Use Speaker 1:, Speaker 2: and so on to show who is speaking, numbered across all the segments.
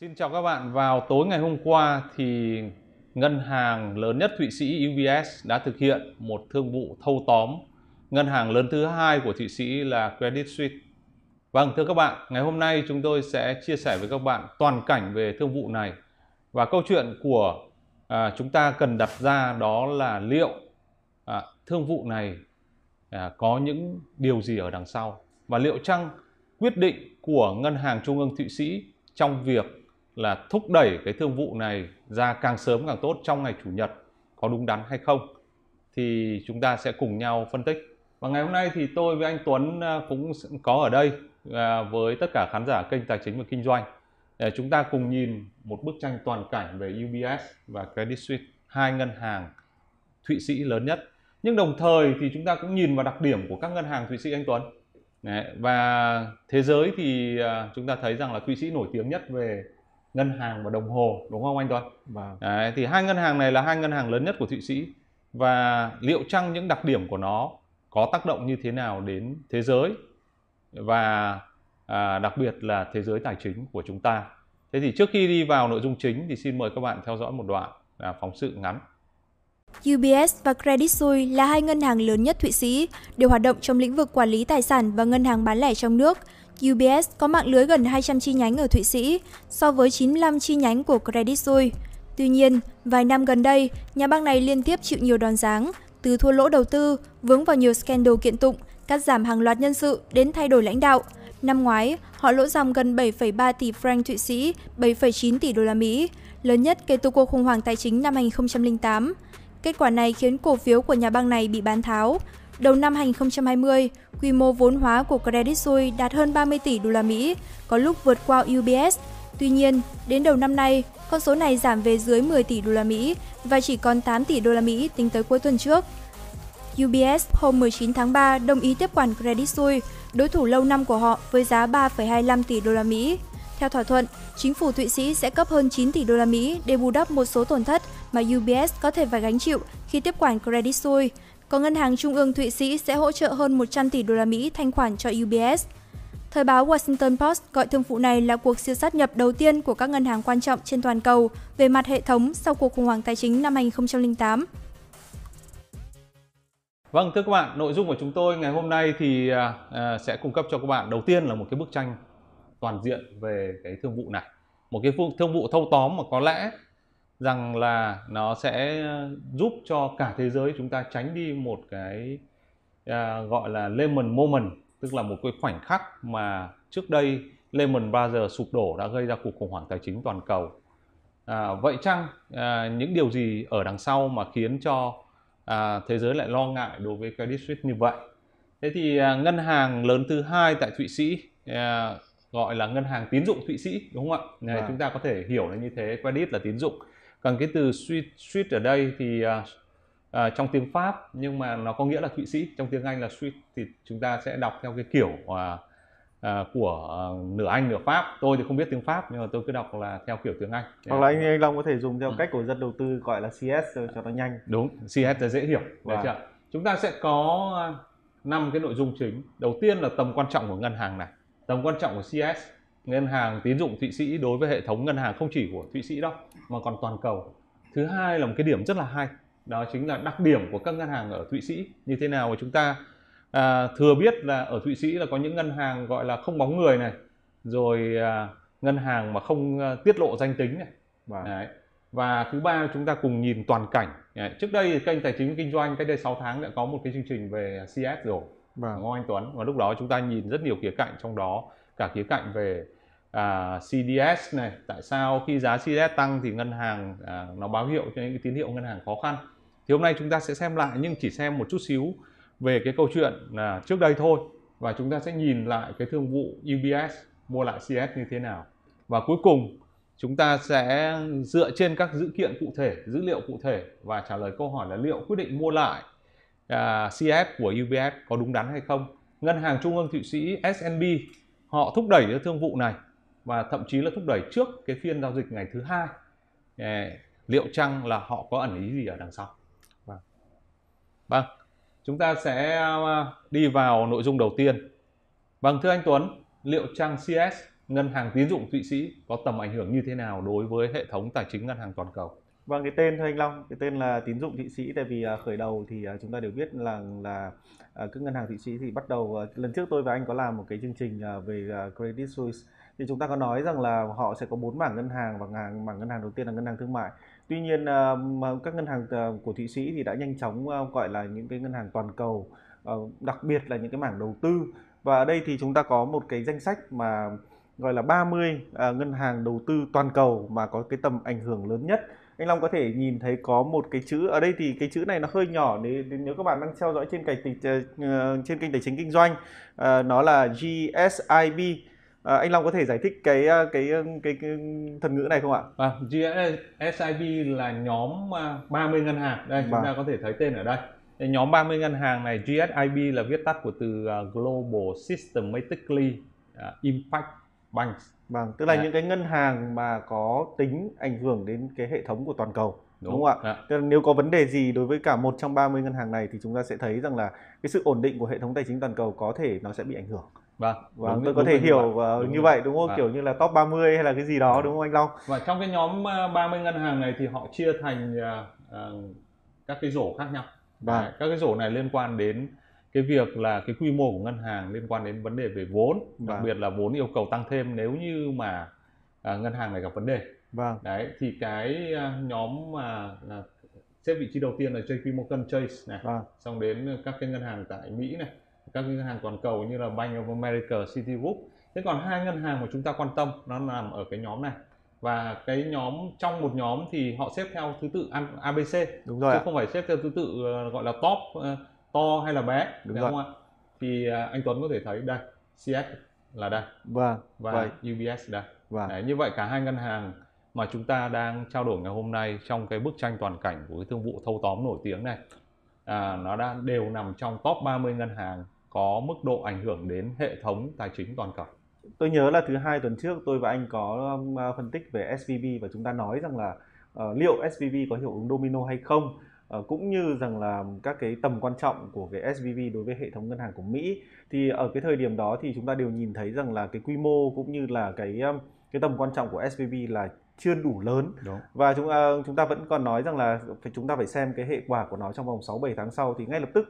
Speaker 1: Xin chào các bạn. Vào tối ngày hôm qua thì ngân hàng lớn nhất Thụy Sĩ UBS đã thực hiện một thương vụ thâu tóm ngân hàng lớn thứ hai của Thụy Sĩ là Credit Suisse. Vâng, thưa các bạn, ngày hôm nay chúng tôi sẽ chia sẻ với các bạn toàn cảnh về thương vụ này và câu chuyện của à, chúng ta cần đặt ra đó là liệu à, thương vụ này à, có những điều gì ở đằng sau và liệu chăng quyết định của ngân hàng trung ương Thụy Sĩ trong việc là thúc đẩy cái thương vụ này ra càng sớm càng tốt trong ngày chủ nhật có đúng đắn hay không thì chúng ta sẽ cùng nhau phân tích. Và ngày hôm nay thì tôi với anh Tuấn à, cũng có ở đây à, với tất cả khán giả kênh tài chính và kinh doanh. Để chúng ta cùng nhìn một bức tranh toàn cảnh về UBS và Credit Suisse hai ngân hàng Thụy Sĩ lớn nhất. Nhưng đồng thời thì chúng ta cũng nhìn vào đặc điểm của các ngân hàng Thụy Sĩ anh Tuấn. Đấy, và thế giới thì chúng ta thấy rằng là Thụy Sĩ nổi tiếng nhất về ngân hàng và đồng hồ đúng không anh Tuấn? Vâng. Đấy, thì hai ngân hàng này là hai ngân hàng lớn nhất của Thụy Sĩ và liệu chăng những đặc điểm của nó có tác động như thế nào đến thế giới và à, đặc biệt là thế giới tài chính của chúng ta. Thế thì trước khi đi vào nội dung chính thì xin mời các bạn theo dõi một đoạn là phóng sự ngắn.
Speaker 2: UBS và Credit Suisse là hai ngân hàng lớn nhất Thụy Sĩ, đều hoạt động trong lĩnh vực quản lý tài sản và ngân hàng bán lẻ trong nước. UBS có mạng lưới gần 200 chi nhánh ở Thụy Sĩ, so với 95 chi nhánh của Credit Suisse. Tuy nhiên, vài năm gần đây, nhà băng này liên tiếp chịu nhiều đòn giáng, từ thua lỗ đầu tư, vướng vào nhiều scandal kiện tụng, cắt giảm hàng loạt nhân sự đến thay đổi lãnh đạo. Năm ngoái, họ lỗ dòng gần 7,3 tỷ franc Thụy Sĩ, 7,9 tỷ đô la Mỹ, lớn nhất kể từ cuộc khủng hoảng tài chính năm 2008. Kết quả này khiến cổ phiếu của nhà băng này bị bán tháo. Đầu năm 2020, quy mô vốn hóa của Credit Suisse đạt hơn 30 tỷ đô la Mỹ, có lúc vượt qua UBS. Tuy nhiên, đến đầu năm nay, con số này giảm về dưới 10 tỷ đô la Mỹ và chỉ còn 8 tỷ đô la Mỹ tính tới cuối tuần trước. UBS hôm 19 tháng 3 đồng ý tiếp quản Credit Suisse, đối thủ lâu năm của họ với giá 3,25 tỷ đô la Mỹ. Theo thỏa thuận, chính phủ Thụy Sĩ sẽ cấp hơn 9 tỷ đô la Mỹ để bù đắp một số tổn thất mà UBS có thể phải gánh chịu khi tiếp quản Credit Suisse. Còn ngân hàng trung ương Thụy Sĩ sẽ hỗ trợ hơn 100 tỷ đô la Mỹ thanh khoản cho UBS. Thời báo Washington Post gọi thương vụ này là cuộc siêu sát nhập đầu tiên của các ngân hàng quan trọng trên toàn cầu về mặt hệ thống sau cuộc khủng hoảng tài chính năm 2008.
Speaker 1: Vâng, thưa các bạn, nội dung của chúng tôi ngày hôm nay thì à, à, sẽ cung cấp cho các bạn đầu tiên là một cái bức tranh toàn diện về cái thương vụ này. Một cái thương vụ thâu tóm mà có lẽ rằng là nó sẽ giúp cho cả thế giới chúng ta tránh đi một cái à, gọi là Lehman moment, tức là một cái khoảnh khắc mà trước đây Lehman Brothers sụp đổ đã gây ra cuộc khủng hoảng tài chính toàn cầu. À, vậy chăng à, những điều gì ở đằng sau mà khiến cho à, thế giới lại lo ngại đối với Credit Suisse như vậy? Thế thì à, ngân hàng lớn thứ hai tại Thụy Sĩ à, gọi là ngân hàng tín dụng Thụy Sĩ đúng không ạ? À. chúng ta có thể hiểu là như thế, credit là tín dụng. Còn cái từ Suisse ở đây thì à, à, trong tiếng Pháp nhưng mà nó có nghĩa là Thụy Sĩ, trong tiếng Anh là Suisse thì chúng ta sẽ đọc theo cái kiểu à, à, của à, nửa Anh nửa Pháp. Tôi thì không biết tiếng Pháp nhưng mà tôi cứ đọc là theo kiểu tiếng Anh.
Speaker 3: Hoặc là anh anh Long có thể dùng theo ừ. cách của dân đầu tư gọi là CS cho, nó nhanh.
Speaker 1: Đúng, CS là dễ hiểu. Wow. chưa? Chúng ta sẽ có năm cái nội dung chính. Đầu tiên là tầm quan trọng của ngân hàng này tầm quan trọng của CS ngân hàng tín dụng Thụy Sĩ đối với hệ thống ngân hàng không chỉ của Thụy Sĩ đâu mà còn toàn cầu thứ hai là một cái điểm rất là hay đó chính là đặc điểm của các ngân hàng ở Thụy Sĩ như thế nào mà chúng ta à, thừa biết là ở Thụy Sĩ là có những ngân hàng gọi là không bóng người này rồi à, ngân hàng mà không à, tiết lộ danh tính này và, Đấy. và thứ ba chúng ta cùng nhìn toàn cảnh Đấy. trước đây kênh tài chính kinh doanh cách đây 6 tháng đã có một cái chương trình về CS rồi vâng. Ngô Anh Tuấn và lúc đó chúng ta nhìn rất nhiều khía cạnh trong đó cả khía cạnh về à, CDS này tại sao khi giá CDS tăng thì ngân hàng à, nó báo hiệu cho những cái tín hiệu ngân hàng khó khăn thì hôm nay chúng ta sẽ xem lại nhưng chỉ xem một chút xíu về cái câu chuyện là trước đây thôi và chúng ta sẽ nhìn lại cái thương vụ UBS mua lại CS như thế nào và cuối cùng chúng ta sẽ dựa trên các dữ kiện cụ thể dữ liệu cụ thể và trả lời câu hỏi là liệu quyết định mua lại à, uh, CS của UBS có đúng đắn hay không. Ngân hàng Trung ương Thụy Sĩ SNB họ thúc đẩy cái thương vụ này và thậm chí là thúc đẩy trước cái phiên giao dịch ngày thứ hai. Ờ, liệu chăng là họ có ẩn ý gì ở đằng sau? Vâng. Vâng, chúng ta sẽ ờ, đi vào nội dung đầu tiên. Vâng thưa anh Tuấn, liệu chăng CS ngân hàng tín dụng Thụy Sĩ có tầm ảnh hưởng như thế nào đối với hệ thống tài chính ngân hàng toàn cầu?
Speaker 3: Vâng, cái tên thôi anh Long, cái tên là tín dụng Thụy Sĩ. Tại vì à, khởi đầu thì à, chúng ta đều biết là là à, các ngân hàng Thụy Sĩ thì bắt đầu lần trước tôi và anh có làm một cái chương trình về Credit Suisse. Thì chúng ta có nói rằng là họ sẽ có bốn mảng ngân hàng và ngàn mảng ngân hàng đầu tiên là ngân hàng thương mại. Tuy nhiên các ngân hàng của Thụy Sĩ thì đã nhanh chóng gọi là những cái ngân hàng toàn cầu, đặc biệt là những cái mảng đầu tư. Và ở đây thì chúng ta có một cái danh sách mà gọi là 30 ngân hàng đầu tư toàn cầu mà có cái tầm ảnh hưởng lớn nhất anh Long có thể nhìn thấy có một cái chữ ở đây thì cái chữ này nó hơi nhỏ nếu, nếu các bạn đang theo dõi trên kênh uh, trên kênh tài chính kinh doanh uh, nó là GSIB À, anh Long có thể giải thích cái cái cái, cái thuật ngữ này không ạ?
Speaker 1: À, GSIB là nhóm 30 ngân hàng. Đây chúng vâng. ta có thể thấy tên ở đây. Nhóm 30 ngân hàng này GSIB là viết tắt của từ Global Systematically Impact Banks
Speaker 3: Vâng, tức là à. những cái ngân hàng mà có tính ảnh hưởng đến cái hệ thống của toàn cầu. Đúng, đúng không ạ? À. Tức là nếu có vấn đề gì đối với cả một trong 30 ngân hàng này thì chúng ta sẽ thấy rằng là cái sự ổn định của hệ thống tài chính toàn cầu có thể nó sẽ bị ảnh hưởng.
Speaker 1: Vâng,
Speaker 3: và vâng, tôi có thể hiểu uh, đúng như vậy đúng không? Vâng. Kiểu như là top 30 hay là cái gì đó vâng. đúng không anh Long?
Speaker 1: Và trong cái nhóm 30 ngân hàng này thì họ chia thành uh, các cái rổ khác nhau. Vâng. Đấy, các cái rổ này liên quan đến cái việc là cái quy mô của ngân hàng liên quan đến vấn đề về vốn đặc vâng. biệt là vốn yêu cầu tăng thêm nếu như mà à, ngân hàng này gặp vấn đề vâng. đấy thì cái à, nhóm mà là xếp vị trí đầu tiên là JP Morgan Chase này vâng. xong đến các cái ngân hàng tại Mỹ này các ngân hàng toàn cầu như là Bank of America, Citigroup thế còn hai ngân hàng mà chúng ta quan tâm nó nằm ở cái nhóm này và cái nhóm trong một nhóm thì họ xếp theo thứ tự ABC đúng rồi chứ ạ. không phải xếp theo thứ tự uh, gọi là top uh, to hay là bé đúng, đúng không ạ thì à, anh Tuấn có thể thấy đây CS là đây
Speaker 3: vâng
Speaker 1: và vậy. UBS đây vâng. Đấy, như vậy cả hai ngân hàng mà chúng ta đang trao đổi ngày hôm nay trong cái bức tranh toàn cảnh của cái thương vụ thâu tóm nổi tiếng này à, nó đang đều nằm trong top 30 ngân hàng có mức độ ảnh hưởng đến hệ thống tài chính toàn cầu.
Speaker 3: Tôi nhớ là thứ hai tuần trước tôi và anh có um, phân tích về SVB và chúng ta nói rằng là uh, liệu SVB có hiệu ứng domino hay không cũng như rằng là các cái tầm quan trọng của cái SVB đối với hệ thống ngân hàng của Mỹ. Thì ở cái thời điểm đó thì chúng ta đều nhìn thấy rằng là cái quy mô cũng như là cái um, cái tầm quan trọng của SVB là chưa đủ lớn. Đúng. và chúng ta chúng ta vẫn còn nói rằng là phải chúng ta phải xem cái hệ quả của nó trong vòng 6 7 tháng sau. Thì ngay lập tức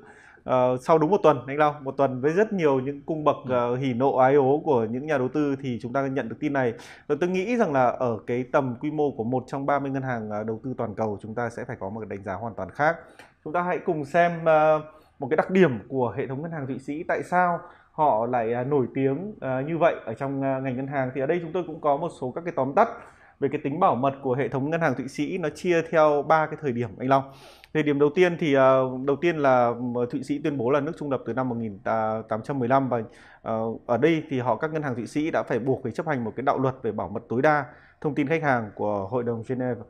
Speaker 3: uh, sau đúng một tuần anh Long một tuần với rất nhiều những cung bậc uh, hỉ nộ ái ố của những nhà đầu tư thì chúng ta nhận được tin này. Tôi nghĩ rằng là ở cái tầm quy mô của một trong 30 ngân hàng uh, đầu tư toàn cầu chúng ta sẽ phải có một cái đánh giá hoàn toàn khác. Chúng ta hãy cùng xem uh, một cái đặc điểm của hệ thống ngân hàng Thụy Sĩ tại sao họ lại nổi tiếng như vậy ở trong ngành ngân hàng. Thì ở đây chúng tôi cũng có một số các cái tóm tắt về cái tính bảo mật của hệ thống ngân hàng Thụy Sĩ nó chia theo ba cái thời điểm anh Long Thời điểm đầu tiên thì uh, đầu tiên là Thụy Sĩ tuyên bố là nước trung lập từ năm 1815 và uh, ở đây thì họ các ngân hàng Thụy Sĩ đã phải buộc phải chấp hành một cái đạo luật về bảo mật tối đa thông tin khách hàng của Hội đồng Geneva.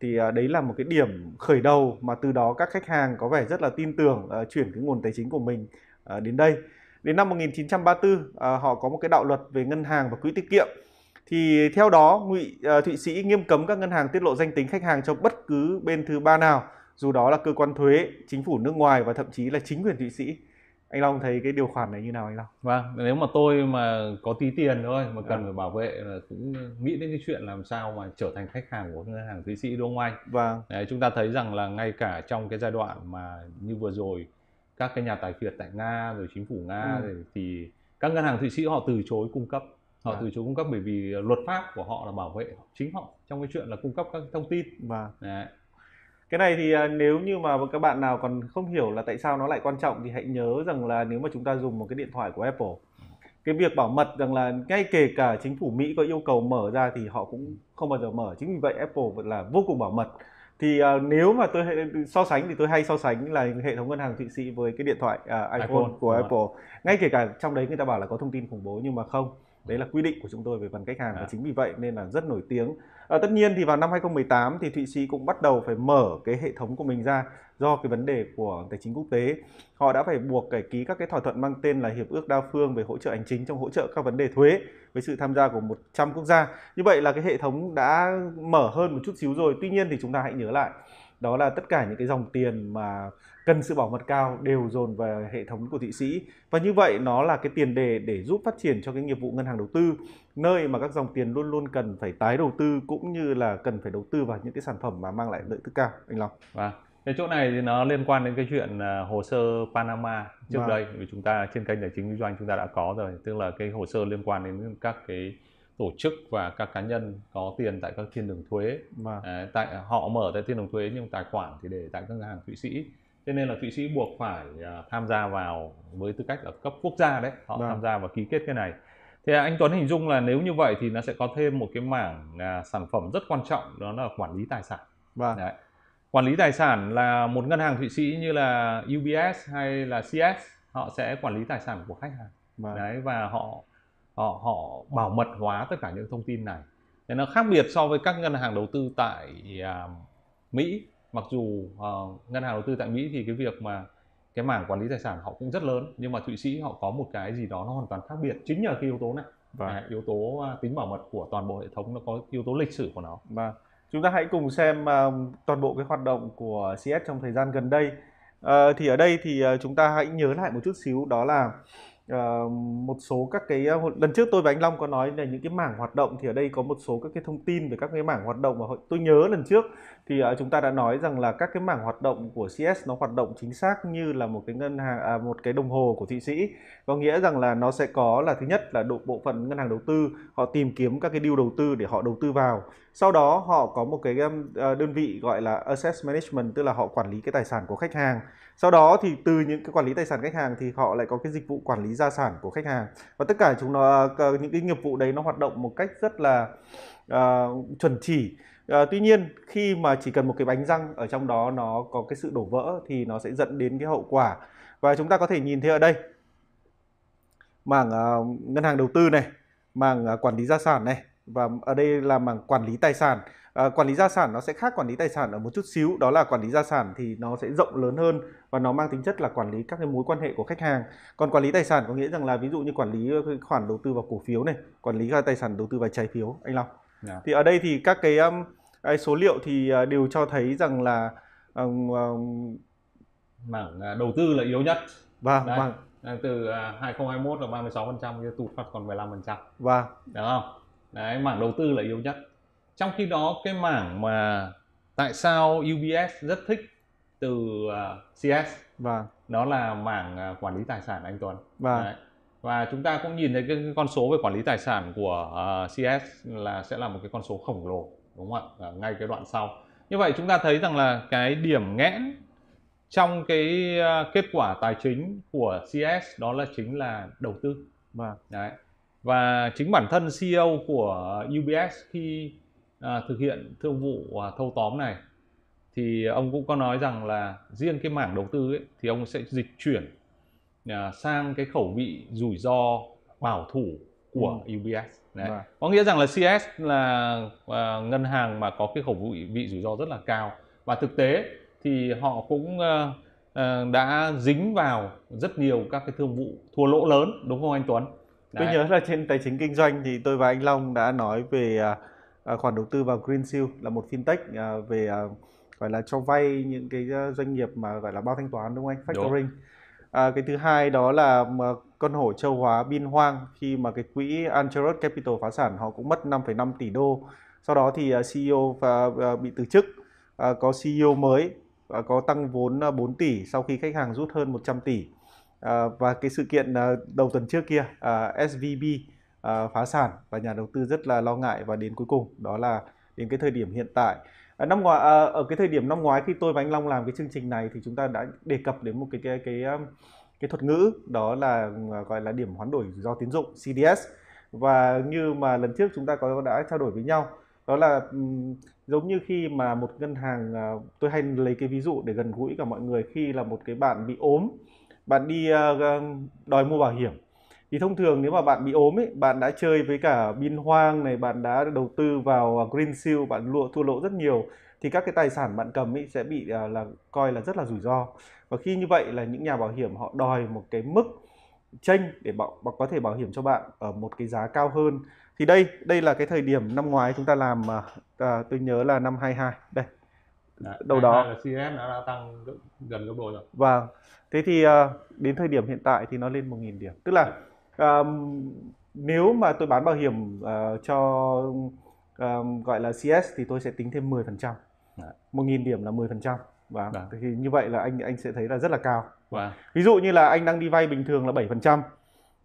Speaker 3: Thì uh, đấy là một cái điểm khởi đầu mà từ đó các khách hàng có vẻ rất là tin tưởng uh, chuyển cái nguồn tài chính của mình uh, đến đây. Đến năm 1934 uh, họ có một cái đạo luật về ngân hàng và quỹ tiết kiệm thì theo đó ngụy uh, Thụy Sĩ nghiêm cấm các ngân hàng tiết lộ danh tính khách hàng cho bất cứ bên thứ ba nào dù đó là cơ quan thuế, chính phủ nước ngoài và thậm chí là chính quyền Thụy Sĩ. Anh Long thấy cái điều khoản này như nào anh Long?
Speaker 1: Vâng, nếu mà tôi mà có tí tiền thôi mà cần à. phải bảo vệ là cũng nghĩ đến cái chuyện làm sao mà trở thành khách hàng của ngân hàng Thụy Sĩ đúng không anh? Vâng. Đấy, chúng ta thấy rằng là ngay cả trong cái giai đoạn mà như vừa rồi các cái nhà tài phiệt tại Nga rồi chính phủ Nga ừ. thì các ngân hàng Thụy Sĩ họ từ chối cung cấp họ à. từ chối cung cấp bởi vì luật pháp của họ là bảo vệ chính họ trong cái chuyện là cung cấp các thông tin. Vâng. Đấy
Speaker 3: cái này thì à, nếu như mà các bạn nào còn không hiểu là tại sao nó lại quan trọng thì hãy nhớ rằng là nếu mà chúng ta dùng một cái điện thoại của Apple cái việc bảo mật rằng là ngay kể cả chính phủ Mỹ có yêu cầu mở ra thì họ cũng không bao giờ mở chính vì vậy Apple vẫn là vô cùng bảo mật thì uh, nếu mà tôi so sánh thì tôi hay so sánh là hệ thống ngân hàng Thụy Sĩ với cái điện thoại uh, iPhone, iPhone của Apple ngay kể cả trong đấy người ta bảo là có thông tin khủng bố nhưng mà không đấy là quy định của chúng tôi về phần khách hàng à. và chính vì vậy nên là rất nổi tiếng. À, tất nhiên thì vào năm 2018 thì Thụy Sĩ cũng bắt đầu phải mở cái hệ thống của mình ra do cái vấn đề của tài chính quốc tế. Họ đã phải buộc phải ký các cái thỏa thuận mang tên là hiệp ước đa phương về hỗ trợ hành chính trong hỗ trợ các vấn đề thuế với sự tham gia của 100 quốc gia. Như vậy là cái hệ thống đã mở hơn một chút xíu rồi. Tuy nhiên thì chúng ta hãy nhớ lại đó là tất cả những cái dòng tiền mà cần sự bảo mật cao đều dồn về hệ thống của Thụy Sĩ và như vậy nó là cái tiền đề để giúp phát triển cho cái nghiệp vụ ngân hàng đầu tư nơi mà các dòng tiền luôn luôn cần phải tái đầu tư cũng như là cần phải đầu tư vào những cái sản phẩm mà mang lại lợi tức cao anh Long.
Speaker 1: Vâng. Cái chỗ này thì nó liên quan đến cái chuyện uh, hồ sơ Panama trước vâng. đây vì chúng ta trên kênh tài chính kinh doanh chúng ta đã có rồi tức là cái hồ sơ liên quan đến các cái tổ chức và các cá nhân có tiền tại các thiên đường thuế vâng. à, tại họ mở tại thiên đường thuế nhưng tài khoản thì để tại các ngân hàng thụy sĩ cho nên là thụy sĩ buộc phải uh, tham gia vào với tư cách ở cấp quốc gia đấy họ vâng. tham gia và ký kết cái này thì anh Tuấn hình dung là nếu như vậy thì nó sẽ có thêm một cái mảng uh, sản phẩm rất quan trọng đó là quản lý tài sản vâng. đấy quản lý tài sản là một ngân hàng thụy sĩ như là UBS hay là CS họ sẽ quản lý tài sản của khách hàng vâng. đấy và họ họ họ bảo mật hóa tất cả những thông tin này thì nó khác biệt so với các ngân hàng đầu tư tại uh, Mỹ mặc dù uh, ngân hàng đầu tư tại Mỹ thì cái việc mà cái mảng quản lý tài sản họ cũng rất lớn nhưng mà Thụy Sĩ họ có một cái gì đó nó hoàn toàn khác biệt chính nhờ cái yếu tố này và vâng. yếu tố uh, tính bảo mật của toàn bộ hệ thống nó có yếu tố lịch sử của nó
Speaker 3: và vâng. chúng ta hãy cùng xem uh, toàn bộ cái hoạt động của CS trong thời gian gần đây uh, thì ở đây thì uh, chúng ta hãy nhớ lại một chút xíu đó là uh, một số các cái ờ, lần trước tôi và anh Long có nói là những cái mảng hoạt động thì ở đây có một số các cái thông tin về các cái mảng hoạt động mà tôi nhớ lần trước thì uh, chúng ta đã nói rằng là các cái mảng hoạt động của CS nó hoạt động chính xác như là một cái ngân hàng à, một cái đồng hồ của Thụy Sĩ. Có nghĩa rằng là nó sẽ có là thứ nhất là độ bộ phận ngân hàng đầu tư họ tìm kiếm các cái deal đầu tư để họ đầu tư vào. Sau đó họ có một cái đơn vị gọi là asset management tức là họ quản lý cái tài sản của khách hàng sau đó thì từ những cái quản lý tài sản khách hàng thì họ lại có cái dịch vụ quản lý gia sản của khách hàng. Và tất cả chúng nó ờ, những cái nghiệp vụ đấy nó hoạt động một cách rất là uh, chuẩn chỉ. Uh, tuy nhiên khi mà chỉ cần một cái bánh răng ở trong đó nó có cái sự đổ vỡ thì nó sẽ dẫn đến cái hậu quả. Và chúng ta có thể nhìn thấy ở đây mảng uh, ngân hàng đầu tư này mảng uh, quản lý gia sản này và ở đây là mảng quản lý tài sản à, quản lý gia sản nó sẽ khác quản lý tài sản ở một chút xíu đó là quản lý gia sản thì nó sẽ rộng lớn hơn và nó mang tính chất là quản lý các cái mối quan hệ của khách hàng. Còn quản lý tài sản có nghĩa rằng là ví dụ như quản lý khoản đầu tư vào cổ phiếu này quản lý tài sản đầu tư vào trái phiếu anh long. Yeah. Dạ. thì ở đây thì các cái um, số liệu thì uh, đều cho thấy rằng là um,
Speaker 1: um, mảng uh, đầu tư là yếu nhất.
Speaker 3: Vâng vâng.
Speaker 1: Từ uh, 2021 là 36% như tụt phát còn 15%
Speaker 3: vâng.
Speaker 1: Đúng không? Đấy mảng đầu tư là yếu nhất trong khi đó cái mảng mà tại sao UBS rất thích từ uh, à, CS
Speaker 3: vâng.
Speaker 1: đó là mảng uh, quản lý tài sản anh Tuấn vâng. Đấy. và chúng ta cũng nhìn thấy cái, cái con số về quản lý tài sản của uh, à, CS là sẽ là một cái con số khổng lồ đúng không ạ ở ngay cái đoạn sau như vậy chúng ta thấy rằng là cái điểm nghẽn trong cái uh, kết quả tài chính của CS đó là chính là đầu tư
Speaker 3: vâng.
Speaker 1: Đấy. và chính bản thân CEO của UBS khi à, thực hiện thương vụ à, thâu tóm này thì ông cũng có nói rằng là riêng cái mảng đầu tư ấy, thì ông sẽ dịch chuyển à, sang cái khẩu vị rủi ro bảo thủ của ừ. UBS Đấy. Vâng. có nghĩa rằng là CS là à, ngân hàng mà có cái khẩu vị, vị rủi ro rất là cao và thực tế thì họ cũng à, à, đã dính vào rất nhiều các cái thương vụ thua lỗ lớn đúng không anh Tuấn
Speaker 3: Đấy. tôi nhớ là trên tài chính kinh doanh thì tôi và anh Long đã nói về à, À, khoản đầu tư vào Greensill là một fintech à, về à, gọi là cho vay những cái doanh nghiệp mà gọi là bao thanh toán đúng không anh factoring À, cái thứ hai đó là con hổ châu Hóa Bin Hoang khi mà cái quỹ Ancherot Capital phá sản họ cũng mất 5,5 tỷ đô. Sau đó thì CEO bị từ chức, có CEO mới có tăng vốn 4 tỷ sau khi khách hàng rút hơn 100 tỷ. Và cái sự kiện đầu tuần trước kia SVB À, phá sản và nhà đầu tư rất là lo ngại và đến cuối cùng đó là đến cái thời điểm hiện tại. À, năm ngoái à, ở cái thời điểm năm ngoái khi tôi và anh Long làm cái chương trình này thì chúng ta đã đề cập đến một cái cái cái um, cái, thuật ngữ đó là à, gọi là điểm hoán đổi do tín dụng CDS và như mà lần trước chúng ta có đã trao đổi với nhau đó là giống như khi mà một ngân hàng à, tôi hay lấy cái ví dụ để gần gũi cả mọi người khi là một cái bạn bị ốm bạn đi đòi mua bảo hiểm thì thông thường nếu mà bạn bị ốm ấy bạn đã chơi với cả bin hoang này bạn đã đầu tư vào green seal bạn lụa thua lỗ rất nhiều thì các cái tài sản bạn cầm ấy sẽ bị uh, là coi là rất là rủi ro và khi như vậy là những nhà bảo hiểm họ đòi một cái mức tranh để bảo, bảo có thể bảo hiểm cho bạn ở một cái giá cao hơn thì đây đây là cái thời điểm năm ngoái chúng ta làm mà à, tôi nhớ là năm 22 đây
Speaker 1: Đấy,
Speaker 3: đâu đó.
Speaker 1: là CS nó đã tăng gần gấp đôi rồi
Speaker 3: Vâng. Thế thì ờ, đến thời điểm hiện tại thì nó lên 1.000 điểm. Tức là ờm, nếu mà tôi bán bảo hiểm ờ, cho ờm, gọi là CS thì tôi sẽ tính thêm 10%.
Speaker 1: Đấy.
Speaker 3: 1.000 điểm là 10%. Vâng.
Speaker 1: Vâng.
Speaker 3: Thì như vậy là anh anh sẽ thấy là rất là cao.
Speaker 1: và
Speaker 3: Ví dụ như là anh đang đi vay bình thường là 7%.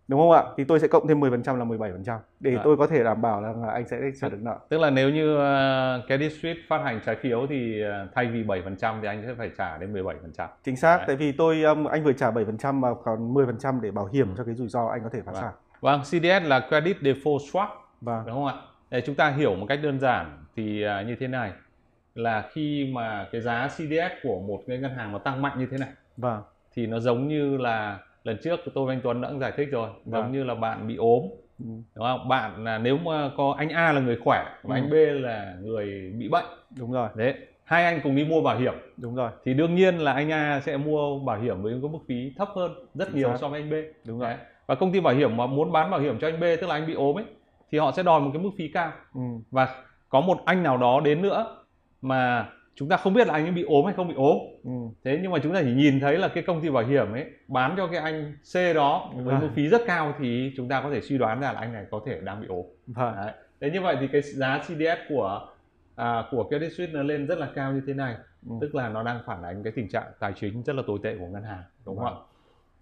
Speaker 3: Đúng không ạ? Thì tôi sẽ cộng thêm 10% là 17% để
Speaker 1: Dạ.
Speaker 3: tôi có thể đảm bảo là anh sẽ trả được nợ.
Speaker 1: tức là nếu như uh, Credit Suisse phát hành trái phiếu thì uh, thay vì 7% thì anh sẽ phải trả đến 17%
Speaker 3: Chính xác,
Speaker 1: Đấy.
Speaker 3: tại vì tôi um, anh vừa trả 7% mà còn 10% để bảo hiểm cho cái rủi ro anh có thể phá
Speaker 1: Vâng.
Speaker 3: sản.
Speaker 1: vâng CDS là Credit Default Swap
Speaker 3: Vâng.
Speaker 1: đúng không ạ để chúng ta hiểu một cách đơn giản thì à, như thế này là khi mà cái giá CDS của một cái ngân hàng nó tăng mạnh như thế này
Speaker 3: Vâng.
Speaker 1: thì nó giống như là lần trước tôi và anh Tuấn đã giải thích rồi giống
Speaker 3: Vâng.
Speaker 1: như là bạn bị ốm
Speaker 3: Ừ.
Speaker 1: đúng không bạn là nếu mà có anh A là người khỏe và
Speaker 3: Ừ.
Speaker 1: anh B là người bị bệnh
Speaker 3: Đúng rồi,
Speaker 1: đấy hai anh cùng đi mua bảo hiểm
Speaker 3: đúng rồi,
Speaker 1: thì đương nhiên là anh A sẽ mua bảo hiểm với có mức phí thấp hơn rất
Speaker 3: Chính
Speaker 1: nhiều
Speaker 3: xác.
Speaker 1: so với anh B
Speaker 3: đúng rồi.
Speaker 1: Đấy. và công ty bảo hiểm mà muốn bán bảo hiểm cho anh B tức là anh bị ốm ấy thì họ sẽ đòi một cái mức phí cao
Speaker 3: Ừ.
Speaker 1: và có một anh nào đó đến nữa mà chúng ta không biết là anh ấy bị ốm hay không bị ốm
Speaker 3: Ừ.
Speaker 1: thế nhưng mà chúng ta chỉ nhìn thấy là cái công ty bảo hiểm ấy bán cho cái anh C đó với
Speaker 3: Vâng.
Speaker 1: mức phí rất cao thì chúng ta có thể suy đoán ra là anh này có thể đang bị ốm
Speaker 3: Vâng.
Speaker 1: Đấy. thế như vậy thì cái giá CDS của à, của Credit Suisse nó lên rất là cao như thế này
Speaker 3: Ừ.
Speaker 1: tức là nó đang phản ánh cái tình trạng tài chính rất là tồi tệ của ngân hàng đúng không ạ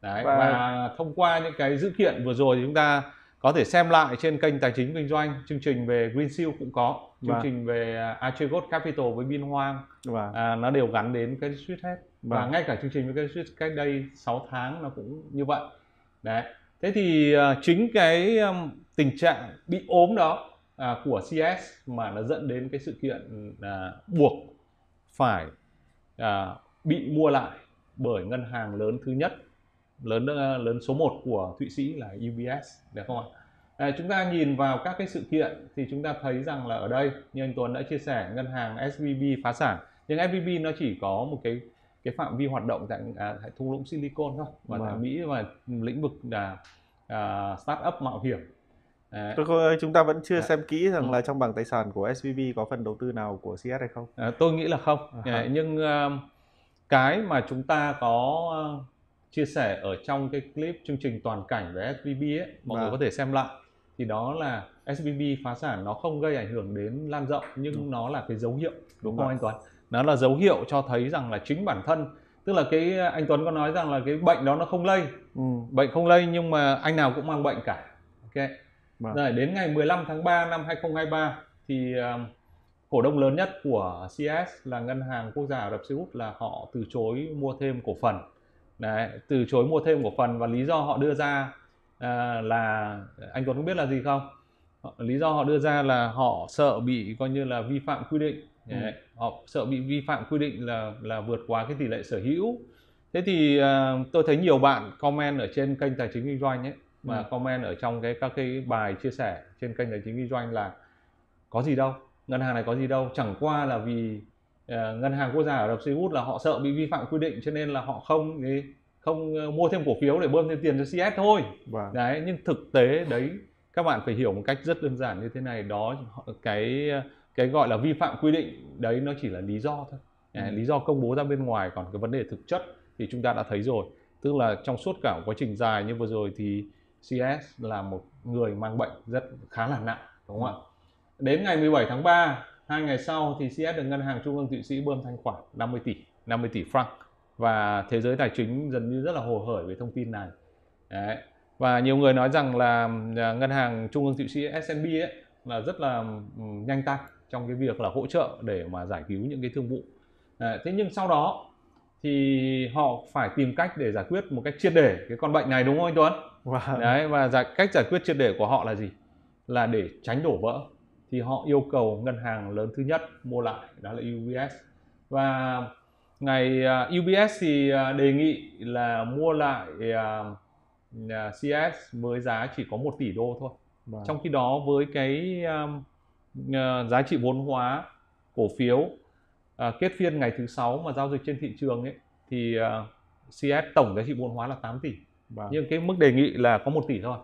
Speaker 1: Đấy,
Speaker 3: Và-
Speaker 1: và thông qua những cái dữ kiện vừa rồi thì chúng ta có thể xem lại trên kênh tài chính kinh doanh chương trình về Green Seal cũng có chương
Speaker 3: Vâng.
Speaker 1: trình về à, Archegos Capital với Bin Hoang
Speaker 3: Vâng.
Speaker 1: à, nó đều gắn đến cái Suisse hết và
Speaker 3: Vâng.
Speaker 1: ngay cả chương trình với cái Suisse cách đây 6 tháng nó cũng như vậy đấy thế thì à, chính cái um, tình trạng bị ốm đó à, của CS mà nó dẫn đến cái sự kiện à, buộc phải à, bị mua lại bởi ngân hàng lớn thứ nhất lớn lớn số 1 của Thụy Sĩ là UBS được không ạ? À, chúng ta nhìn vào các cái sự kiện thì chúng ta thấy rằng là ở đây như anh Tuấn đã chia sẻ ngân hàng SVB phá sản nhưng SVB nó chỉ có một cái cái phạm vi hoạt động tại à, tại thung lũng Silicon thôi và tại
Speaker 3: Vâng.
Speaker 1: Mỹ và lĩnh vực là à, startup mạo hiểm Đấy.
Speaker 3: Tôi chúng ta vẫn chưa
Speaker 1: Dạ.
Speaker 3: xem kỹ rằng
Speaker 1: Ừ.
Speaker 3: là trong bảng tài sản của SVB có phần đầu tư nào của CS hay không.
Speaker 1: À, tôi nghĩ là không
Speaker 3: À
Speaker 1: nhưng um, cái mà chúng ta có uh, chia sẻ ở trong cái clip chương trình toàn cảnh về SVB ấy mọi người
Speaker 3: Vâng.
Speaker 1: có thể xem lại thì đó là SVB phá sản nó không gây ảnh hưởng đến lan rộng nhưng
Speaker 3: Đúng.
Speaker 1: nó là cái dấu hiệu đúng không anh Tuấn nó là dấu hiệu cho thấy rằng là chính bản thân tức là cái anh Tuấn có nói rằng là cái bệnh đó nó không lây
Speaker 3: Ừ.
Speaker 1: bệnh không lây nhưng mà anh nào cũng mang bệnh cả ok
Speaker 3: Vâng.
Speaker 1: rồi đến ngày 15 tháng 3 năm 2023 thì um, cổ đông lớn nhất của CS là ngân hàng quốc gia Ả Rập Xê Út là họ từ chối mua thêm cổ phần Đấy, từ chối mua thêm cổ phần và lý do họ đưa ra à, là anh Tuấn có biết là gì không? Lý do họ đưa ra là họ sợ bị coi như là vi phạm quy định.
Speaker 3: Ừ.
Speaker 1: Đấy, họ sợ bị vi phạm quy định là là vượt quá cái tỷ lệ sở hữu. Thế thì à, tôi thấy nhiều bạn comment ở trên kênh tài chính kinh doanh ấy và
Speaker 3: Ừ.
Speaker 1: comment ở trong cái các cái bài chia sẻ trên kênh tài chính kinh doanh là có gì đâu ngân hàng này có gì đâu. Chẳng qua là vì ờ, ngân hàng quốc gia Ả Rập Xê Út là họ sợ bị vi phạm quy định cho nên là họ không ấy, không ờ, mua thêm cổ phiếu để bơm thêm tiền cho CS thôi.
Speaker 3: Vâng.
Speaker 1: đấy nhưng thực tế đấy các bạn phải hiểu một cách rất đơn giản như thế này. Đó cái cái gọi là vi phạm quy định đấy nó chỉ là lý do thôi.
Speaker 3: Ừ.
Speaker 1: lý do công bố ra bên ngoài còn cái vấn đề thực chất thì chúng ta đã thấy rồi. Tức là trong suốt cả quá trình dài như vừa rồi thì CS là một người mang bệnh rất khá là nặng đúng không ạ? Đến ngày 17 tháng 3 hai ngày sau thì CS được ngân hàng trung ương Thụy Sĩ bơm thanh khoản 50 tỷ 50 tỷ franc và thế giới tài chính dần như rất là hồ hởi về thông tin này Đấy. và nhiều người nói rằng là à, ngân hàng trung ương Thụy Sĩ SNB ấy là rất là ừm, nhanh tay trong cái việc là hỗ trợ để mà giải cứu những cái thương vụ Đấy, thế nhưng sau đó thì họ phải tìm cách để giải quyết một cách triệt để cái con bệnh này đúng không anh Tuấn?
Speaker 3: Vâng.
Speaker 1: Đấy và giải, cách giải quyết triệt để của họ là gì? Là để tránh đổ vỡ thì họ yêu cầu ngân hàng lớn thứ nhất mua lại đó là UBS và ngày à, UBS thì à, đề nghị là mua lại à, CS với giá chỉ có 1 tỷ đô thôi.
Speaker 3: Vâng.
Speaker 1: Trong khi đó với cái giá trị vốn hóa cổ phiếu kết phiên ngày thứ sáu mà giao dịch trên thị trường ấy thì CS tổng giá trị vốn hóa là 8 tỷ
Speaker 3: Vâng.
Speaker 1: nhưng cái mức đề nghị là có 1 tỷ thôi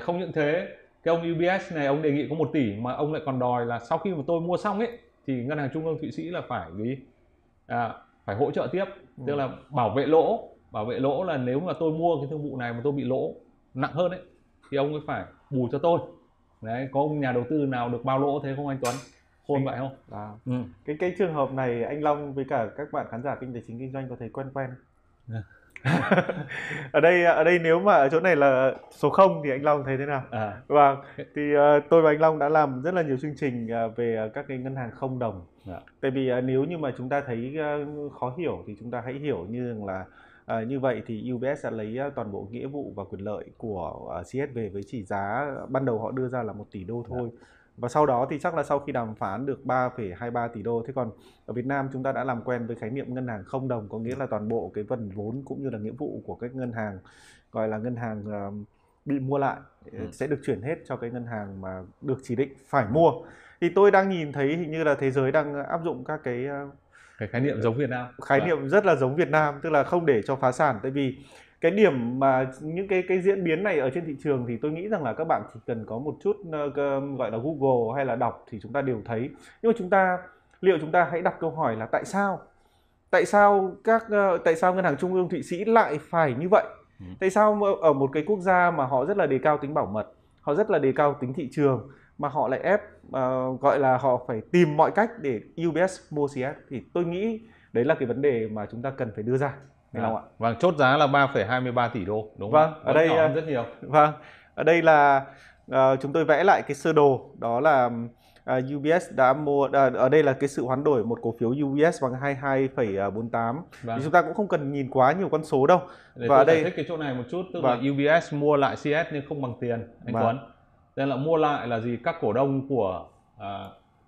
Speaker 1: không những thế cái ông UBS này ông đề nghị có 1 tỷ mà ông lại còn đòi là sau khi mà tôi mua xong ấy thì ngân hàng trung ương Thụy Sĩ là phải gì à, phải hỗ trợ tiếp ừ. tức là bảo vệ lỗ bảo vệ lỗ là nếu mà tôi mua cái thương vụ này mà tôi bị lỗ nặng hơn đấy thì ông ấy phải bù cho tôi đấy có nhà đầu tư nào được bao lỗ thế không anh Tuấn khôn vậy không
Speaker 3: à. ừ. cái cái trường hợp này anh Long với cả các bạn khán giả kinh tế chính kinh doanh có thấy quen quen à. ở đây ở đây nếu mà ở chỗ này là số 0 thì anh Long thấy thế nào? À. Vâng, thì uh, tôi và anh Long đã làm rất là nhiều chương trình uh, về uh, các cái ngân hàng không đồng. À. Tại vì uh, nếu như mà chúng ta thấy uh, khó hiểu thì chúng ta hãy hiểu như là À, như vậy thì UBS sẽ lấy toàn bộ nghĩa vụ và quyền lợi của CS về với chỉ giá ban đầu họ đưa ra là một tỷ đô thôi. Yeah và sau đó thì chắc là sau khi đàm phán được 3,23 tỷ đô. Thế còn ở Việt Nam chúng ta đã làm quen với khái niệm ngân hàng không đồng có nghĩa là toàn bộ cái phần vốn cũng như là nghĩa vụ của các ngân hàng gọi là ngân hàng uh, bị mua lại ừ. sẽ được chuyển hết cho cái ngân hàng mà được chỉ định phải mua. Thì tôi đang nhìn thấy hình như là thế giới đang áp dụng các cái uh,
Speaker 1: cái khái niệm giống Việt Nam.
Speaker 3: khái niệm rất là giống Việt Nam tức là không để cho phá sản. Tại vì cái điểm mà những cái cái diễn biến này ở trên thị trường thì tôi nghĩ rằng là các bạn chỉ cần có một chút uh, gọi là Google hay là đọc thì chúng ta đều thấy. Nhưng mà chúng ta liệu chúng ta hãy đặt câu hỏi là tại sao? Tại sao các uh, tại sao ngân hàng trung ương thụy sĩ lại phải như vậy? Ừ. tại sao ở một cái quốc gia mà họ rất là đề cao tính bảo mật họ rất là đề cao tính thị trường mà họ lại ép uh, gọi là họ phải tìm mọi cách để UBS mua CS thì tôi nghĩ đấy là cái vấn đề mà chúng ta cần phải đưa ra
Speaker 1: Minh Long ạ. Vâng, chốt giá là 3,23 tỷ đô đúng
Speaker 3: vâng, không? Vâng, ở đây
Speaker 1: nhỏ rất nhiều.
Speaker 3: Vâng. Ở đây là uh, chúng tôi vẽ lại cái sơ đồ đó là uh, à, UBS đã mua uh, ở đây là cái sự hoán đổi một cổ phiếu UBS bằng 22,48. Vâng. Thì chúng ta cũng không cần nhìn quá nhiều con số đâu.
Speaker 1: Để Và ở đây thích cái chỗ này một chút tức vâng. là UBS mua lại CS nhưng không bằng tiền anh vâng. Tuấn. Nên là mua lại là gì? Các cổ đông của uh,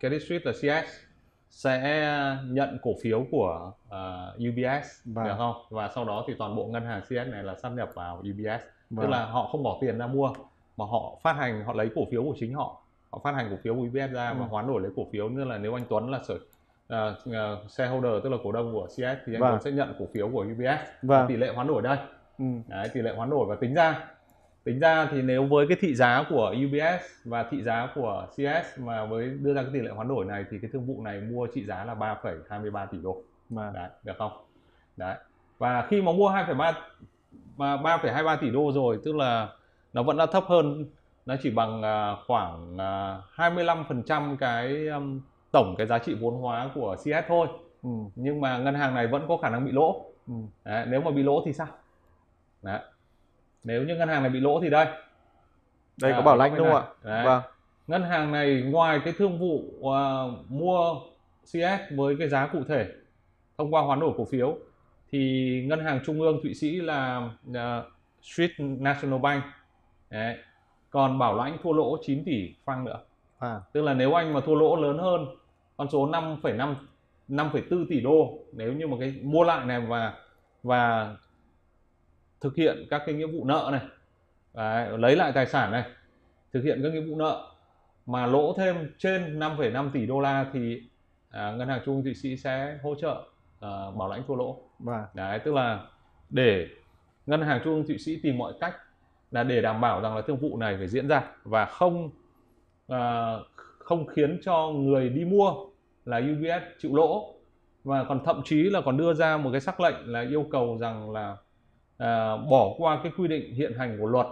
Speaker 1: Credit Suisse là CS sẽ nhận cổ phiếu của uh, UBS vâng. được không và sau đó thì toàn bộ ngân hàng CS này là sắp nhập vào UBS vâng. tức là họ không bỏ tiền ra mua mà họ phát hành họ lấy cổ phiếu của chính họ họ phát hành cổ phiếu của UBS ra ừ. và hoán đổi lấy cổ phiếu như là nếu anh Tuấn là sở uh, uh, shareholder tức là cổ đông của CS thì anh vâng. Tuấn sẽ nhận cổ phiếu của UBS vâng. tỷ lệ hoán đổi đây ừ. Đấy, tỷ lệ hoán đổi và tính ra tính ra thì nếu với cái thị giá của UBS và thị giá của CS mà với đưa ra cái tỷ lệ hoán đổi này thì cái thương vụ này mua trị giá là 3,23 tỷ đô. Mà đấy được không? Đấy. Và khi mà mua 2,3 và 3,23 tỷ đô rồi tức là nó vẫn đã thấp hơn nó chỉ bằng à, khoảng 25% à, cái tổng cái giá trị vốn hóa của CS thôi. Ừ. nhưng mà ngân hàng này vẫn có khả năng bị lỗ. Ừ. Đấy, nếu mà bị lỗ thì sao? Đấy nếu như ngân hàng này bị lỗ thì đây.
Speaker 3: Đây à, có bảo lãnh đúng không ạ? Vâng.
Speaker 1: Ngân hàng này ngoài cái thương vụ uh, mua CS với cái giá cụ thể thông qua hoán đổi cổ phiếu thì ngân hàng trung ương thụy sĩ là uh, Street National Bank. Đấy. còn bảo lãnh thua lỗ 9 tỷ franc nữa. À. tức là nếu anh mà thua lỗ lớn hơn con số 5,5 5,4 tỷ đô nếu như mà cái mua lại này và và thực hiện các cái nghĩa vụ nợ này. Đấy, lấy lại tài sản này thực hiện các nghĩa vụ nợ mà lỗ thêm trên 5,5 tỷ đô la thì à, ngân hàng trung ương thụy sĩ sẽ hỗ trợ à, bảo lãnh thua lỗ. Vâng. đấy tức là để ngân hàng trung ương thụy sĩ tìm mọi cách là để đảm bảo rằng là thương vụ này phải diễn ra và không à, không khiến cho người đi mua là UBS chịu lỗ. Và còn thậm chí là còn đưa ra một cái sắc lệnh là yêu cầu rằng là à, bỏ qua cái quy định hiện hành của luật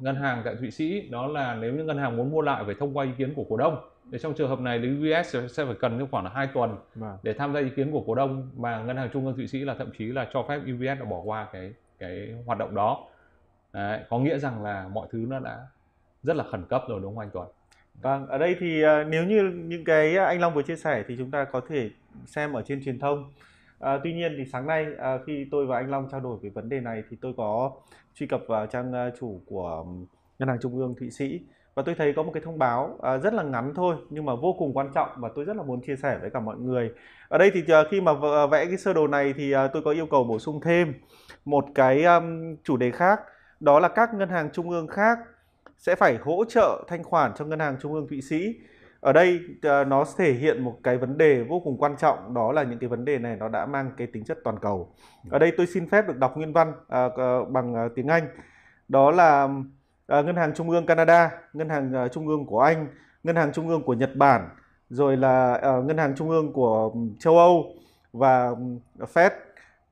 Speaker 1: ngân hàng tại Thụy Sĩ đó là nếu như ngân hàng muốn mua lại phải thông qua ý kiến của cổ đông để trong trường hợp này thì UBS sẽ phải cần khoảng là hai tuần vâng. để tham gia ý kiến của cổ đông mà ngân hàng trung ương Thụy Sĩ là thậm chí là cho phép UBS là bỏ qua cái cái hoạt động đó Đấy, có nghĩa rằng là mọi thứ nó đã rất là khẩn cấp rồi đúng không anh Tuấn?
Speaker 3: Vâng, ở đây thì uh, nếu như những cái anh Long vừa chia sẻ thì chúng ta có thể xem ở trên truyền thông À, tuy nhiên thì sáng nay à, khi tôi và anh Long trao đổi về vấn đề này thì tôi có truy cập vào trang ờ, chủ của ngân hàng trung ương Thụy Sĩ và tôi thấy có một cái thông báo à, rất là ngắn thôi nhưng mà vô cùng quan trọng và tôi rất là muốn chia sẻ với cả mọi người. Ở đây thì à, khi mà vẽ cái sơ đồ này thì à, tôi có yêu cầu bổ sung thêm một cái um, chủ đề khác đó là các ngân hàng trung ương khác sẽ phải hỗ trợ thanh khoản cho ngân hàng trung ương Thụy Sĩ ở đây ờ, nó thể hiện một cái vấn đề vô cùng quan trọng đó là những cái vấn đề này nó đã mang cái tính chất toàn cầu. Ở đây tôi xin phép được đọc nguyên văn à, bằng ờ, tiếng Anh. Đó là à, ngân hàng trung ương Canada ngân hàng trung ương của Anh ngân hàng trung ương của Nhật Bản rồi là à, ngân hàng trung ương của ừ, châu Âu và ừ, Fed.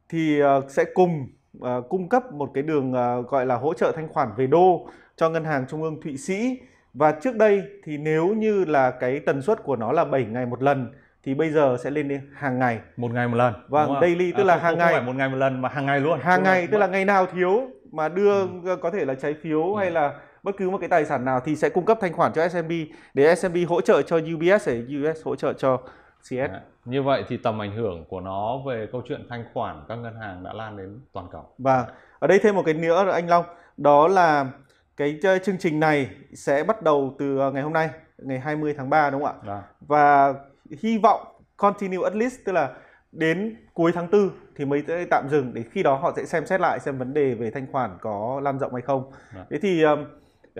Speaker 3: Thì à, sẽ cùng à, cung cấp một cái đường à, gọi là hỗ trợ thanh khoản về đô cho ngân hàng trung ương Thụy Sĩ và trước đây thì nếu như là cái tần suất của nó là 7 ngày một lần thì bây giờ sẽ lên đến hàng ngày
Speaker 1: một ngày một lần
Speaker 3: vâng daily tức à, là
Speaker 1: không,
Speaker 3: hàng
Speaker 1: không
Speaker 3: ngày
Speaker 1: phải một ngày một lần mà hàng ngày luôn
Speaker 3: hàng ngày tức là ngày nào thiếu mà đưa ừ. có thể là trái phiếu ừ. hay là bất cứ một cái tài sản nào thì sẽ cung cấp thanh khoản cho S&P để S&P hỗ trợ cho UBS để US hỗ trợ cho CS. À,
Speaker 1: như vậy thì tầm ảnh hưởng của nó về câu chuyện thanh khoản các ngân hàng đã lan đến toàn cầu.
Speaker 3: Và ở đây thêm một cái nữa anh Long, đó là cái chương trình này sẽ bắt đầu từ ờ, ngày hôm nay, ngày 20 tháng 3 đúng không ạ? À. Và hy vọng continue at least tức là đến cuối tháng 4 thì mới sẽ tạm dừng để khi đó họ sẽ xem xét lại xem vấn đề về thanh khoản có lan rộng hay không. À. Thế thì uh,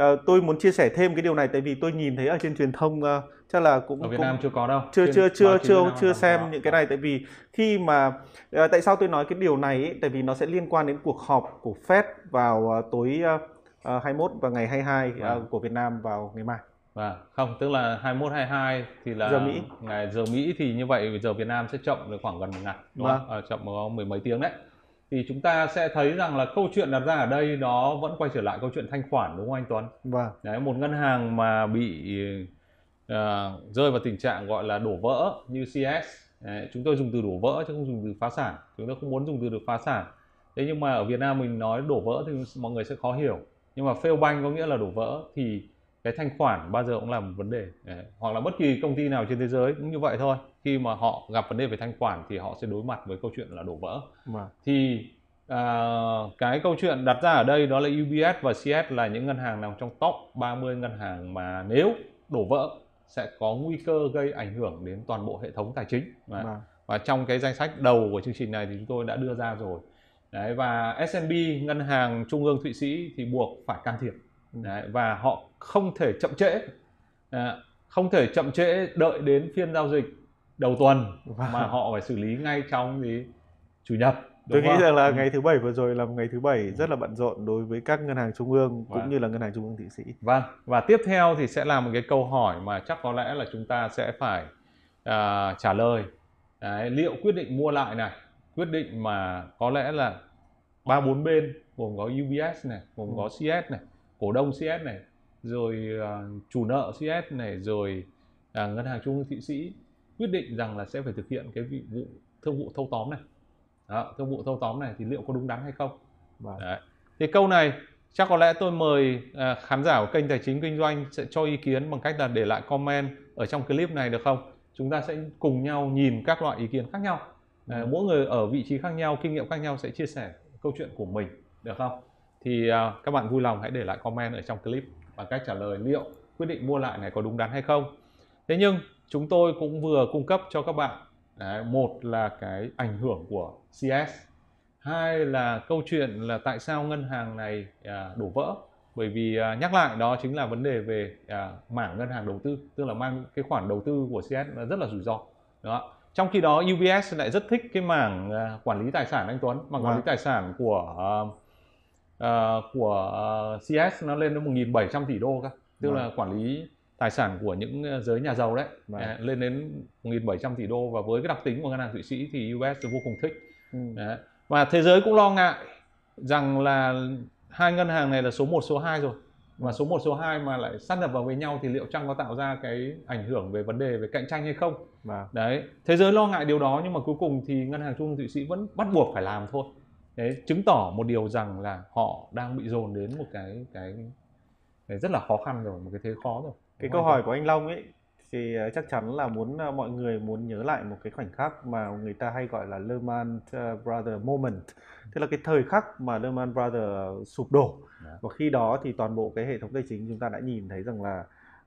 Speaker 3: uh, tôi muốn chia sẻ thêm cái điều này tại vì tôi nhìn thấy ở trên truyền thông uh, chắc là cũng
Speaker 1: ở Việt
Speaker 3: cũng,
Speaker 1: Nam chưa có đâu.
Speaker 3: Chưa chưa chưa chưa chưa xem những cái này tại vì khi mà uh, tại sao tôi nói cái điều này ấy, tại vì nó sẽ liên quan đến cuộc họp của Fed vào uh, tối uh, 21 và ngày 22 à. uh, của Việt Nam vào ngày mai.
Speaker 1: Và không, tức là 21 22 thì là
Speaker 3: giờ Mỹ.
Speaker 1: ngày giờ Mỹ thì như vậy giờ Việt Nam sẽ chậm được khoảng gần một ngày, đúng vâng. không? À, chậm có mười mấy tiếng đấy. Thì chúng ta sẽ thấy rằng là câu chuyện đặt ra ở đây nó vẫn quay trở lại câu chuyện thanh khoản đúng không anh Tuấn?
Speaker 3: Vâng.
Speaker 1: Đấy, một ngân hàng mà bị uh, rơi vào tình trạng gọi là đổ vỡ như CS, đấy, chúng tôi dùng từ đổ vỡ chứ không dùng từ phá sản. Chúng tôi không muốn dùng từ được phá sản. Thế nhưng mà ở Việt Nam mình nói đổ vỡ thì mọi người sẽ khó hiểu. Nhưng mà fail bank có nghĩa là đổ vỡ thì cái thanh khoản bao giờ cũng là một vấn đề. Đấy. hoặc là bất kỳ công ty nào trên thế giới cũng như vậy thôi. Khi mà họ gặp vấn đề về thanh khoản thì họ sẽ đối mặt với câu chuyện là đổ vỡ.
Speaker 3: Mà.
Speaker 1: thì à, cái câu chuyện đặt ra ở đây đó là UBS và CS là những ngân hàng nằm trong top 30 ngân hàng mà nếu đổ vỡ sẽ có nguy cơ gây ảnh hưởng đến toàn bộ hệ thống tài chính. Và, và trong cái danh sách đầu của chương trình này thì chúng tôi đã đưa ra rồi Đấy, và S&P ngân hàng trung ương Thụy Sĩ thì buộc phải can thiệp. Đấy, và họ không thể chậm trễ. À, không thể chậm trễ đợi đến phiên giao dịch đầu tuần wow. mà họ phải xử lý ngay trong thì chủ nhật
Speaker 3: tôi nghĩ rằng là ừ. ngày thứ bảy vừa rồi là một ngày thứ bảy rất là bận rộn đối với các ngân hàng trung ương cũng vâng. như là ngân hàng trung ương thụy sĩ.
Speaker 1: Vâng và tiếp theo thì sẽ là một cái câu hỏi mà chắc có lẽ là chúng ta sẽ phải uh, trả lời. Đấy, liệu quyết định mua lại này quyết định mà có lẽ là ba bốn bên gồm có UBS này gồm ừ. có CS này cổ đông CS này rồi uh, chủ nợ CS này rồi uh, ngân hàng trung ương thụy sĩ quyết định rằng là sẽ phải thực hiện cái vụ thương vụ thâu tóm này đó, thương vụ thâu tóm này thì liệu có đúng đắn hay không vâng. Đấy. thì câu này chắc có lẽ tôi mời uh, khán giả của kênh tài chính kinh doanh sẽ cho ý kiến bằng cách là để lại comment ở trong clip này được không chúng ta sẽ cùng nhau nhìn các loại ý kiến khác nhau à, mỗi người ở vị trí khác nhau kinh nghiệm khác nhau sẽ chia sẻ câu chuyện của mình được không? Thì à, các bạn vui lòng hãy để lại comment ở trong clip bằng cách trả lời liệu quyết định mua lại này có đúng đắn hay không. Thế nhưng chúng tôi cũng vừa cung cấp cho các bạn đấy, một là cái ảnh hưởng của CS hai là câu chuyện là tại sao ngân hàng này à, đổ vỡ. Bởi vì à, nhắc lại đó chính là vấn đề về à, mảng ngân hàng đầu tư tức là mang cái khoản đầu tư của CS rất là rủi ro đó trong khi đó UBS lại rất thích cái mảng à, quản lý tài sản anh Tuấn mảng quản lý vâng. tài sản của uh, của CS nó lên đến 1.700 tỷ đô cơ tức vâng. là quản lý tài sản của những giới nhà giàu đấy vâng. à, lên đến 1.700 tỷ đô và với cái đặc tính của ngân hàng thụy sĩ thì US vô cùng thích ừ. đấy. và thế giới cũng lo ngại rằng là hai ngân hàng này là số 1 số 2 rồi và số 1 số 2 mà lại sát nhập vào với nhau thì liệu chăng có tạo ra cái ảnh hưởng về vấn đề về cạnh tranh hay không? Vâng. đấy thế giới lo ngại điều đó nhưng mà cuối cùng thì ngân hàng trung ương thụy sĩ vẫn bắt buộc phải làm thôi. Đấy chứng tỏ một điều rằng là họ đang bị dồn đến một cái cái, cái rất là khó khăn rồi một cái thế khó rồi.
Speaker 3: Cái câu hỏi của anh Long ấy thì ờ, chắc chắn là muốn ờ, mọi người muốn nhớ lại một cái khoảnh khắc mà người ta hay gọi là Lehman ờ, Brothers moment. Tức là cái thời khắc mà Lehman Brothers sụp đổ dạ. và khi đó thì toàn bộ cái hệ thống tài chính chúng ta đã nhìn thấy rằng là